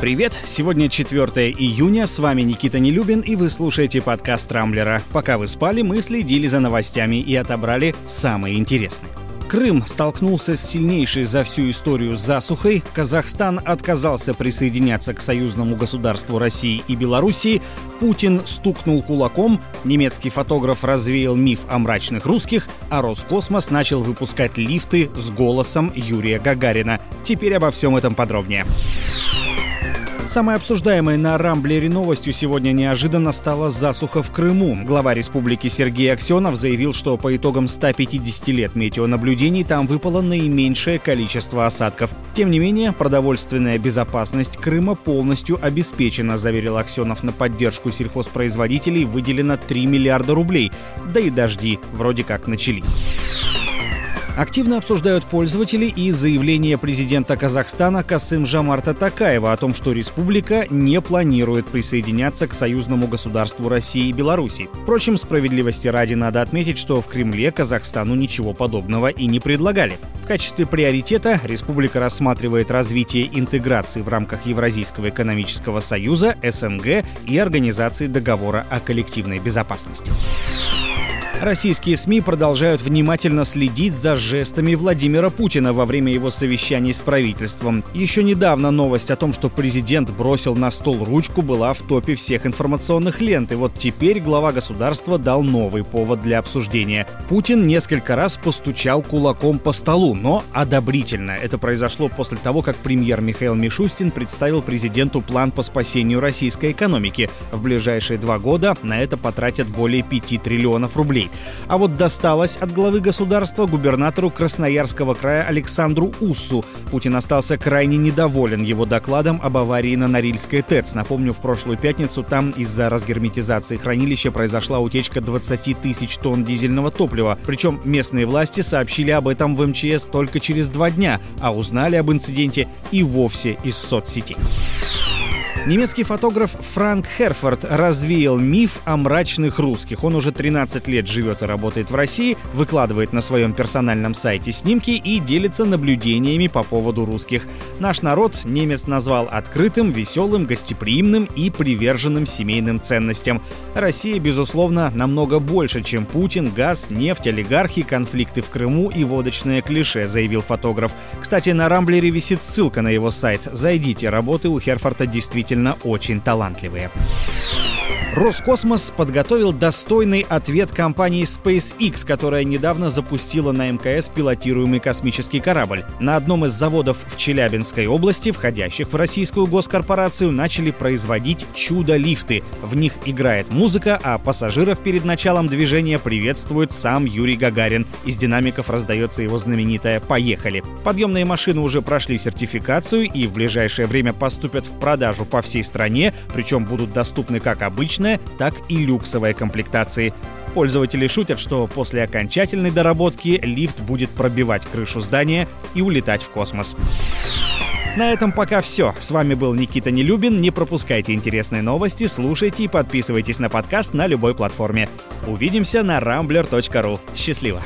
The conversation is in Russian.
Привет! Сегодня 4 июня, с вами Никита Нелюбин, и вы слушаете подкаст Рамблера. Пока вы спали, мы следили за новостями и отобрали самые интересные. Крым столкнулся с сильнейшей за всю историю засухой, Казахстан отказался присоединяться к союзному государству России и Белоруссии, Путин стукнул кулаком, немецкий фотограф развеял миф о мрачных русских, а Роскосмос начал выпускать лифты с голосом Юрия Гагарина. Теперь обо всем этом подробнее. Самой обсуждаемой на Рамблере новостью сегодня неожиданно стала засуха в Крыму. Глава республики Сергей Аксенов заявил, что по итогам 150 лет метеонаблюдений там выпало наименьшее количество осадков. Тем не менее, продовольственная безопасность Крыма полностью обеспечена, заверил Аксенов на поддержку сельхозпроизводителей выделено 3 миллиарда рублей. Да и дожди вроде как начались. Активно обсуждают пользователи и заявление президента Казахстана Касым Жамарта Такаева о том, что республика не планирует присоединяться к союзному государству России и Беларуси. Впрочем, справедливости ради надо отметить, что в Кремле Казахстану ничего подобного и не предлагали. В качестве приоритета республика рассматривает развитие интеграции в рамках Евразийского экономического союза, СНГ и Организации договора о коллективной безопасности. Российские СМИ продолжают внимательно следить за жестами Владимира Путина во время его совещаний с правительством. Еще недавно новость о том, что президент бросил на стол ручку, была в топе всех информационных лент. И вот теперь глава государства дал новый повод для обсуждения. Путин несколько раз постучал кулаком по столу, но одобрительно. Это произошло после того, как премьер Михаил Мишустин представил президенту план по спасению российской экономики. В ближайшие два года на это потратят более 5 триллионов рублей. А вот досталось от главы государства губернатору Красноярского края Александру Уссу. Путин остался крайне недоволен его докладом об аварии на Норильской ТЭЦ. Напомню, в прошлую пятницу там из-за разгерметизации хранилища произошла утечка 20 тысяч тонн дизельного топлива. Причем местные власти сообщили об этом в МЧС только через два дня, а узнали об инциденте и вовсе из соцсетей. Немецкий фотограф Франк Херфорд развеял миф о мрачных русских. Он уже 13 лет живет и работает в России, выкладывает на своем персональном сайте снимки и делится наблюдениями по поводу русских. Наш народ немец назвал открытым, веселым, гостеприимным и приверженным семейным ценностям. Россия, безусловно, намного больше, чем Путин, газ, нефть, олигархи, конфликты в Крыму и водочное клише, заявил фотограф. Кстати, на Рамблере висит ссылка на его сайт. Зайдите, работы у Херфорда действительно действительно очень талантливые. Роскосмос подготовил достойный ответ компании SpaceX, которая недавно запустила на МКС пилотируемый космический корабль. На одном из заводов в Челябинской области, входящих в российскую госкорпорацию, начали производить чудо-лифты. В них играет музыка, а пассажиров перед началом движения приветствует сам Юрий Гагарин. Из динамиков раздается его знаменитое «Поехали». Подъемные машины уже прошли сертификацию и в ближайшее время поступят в продажу по всей стране, причем будут доступны как обычно обычная, так и люксовая комплектации. Пользователи шутят, что после окончательной доработки лифт будет пробивать крышу здания и улетать в космос. На этом пока все. С вами был Никита Нелюбин. Не пропускайте интересные новости, слушайте и подписывайтесь на подкаст на любой платформе. Увидимся на rambler.ru. Счастливо!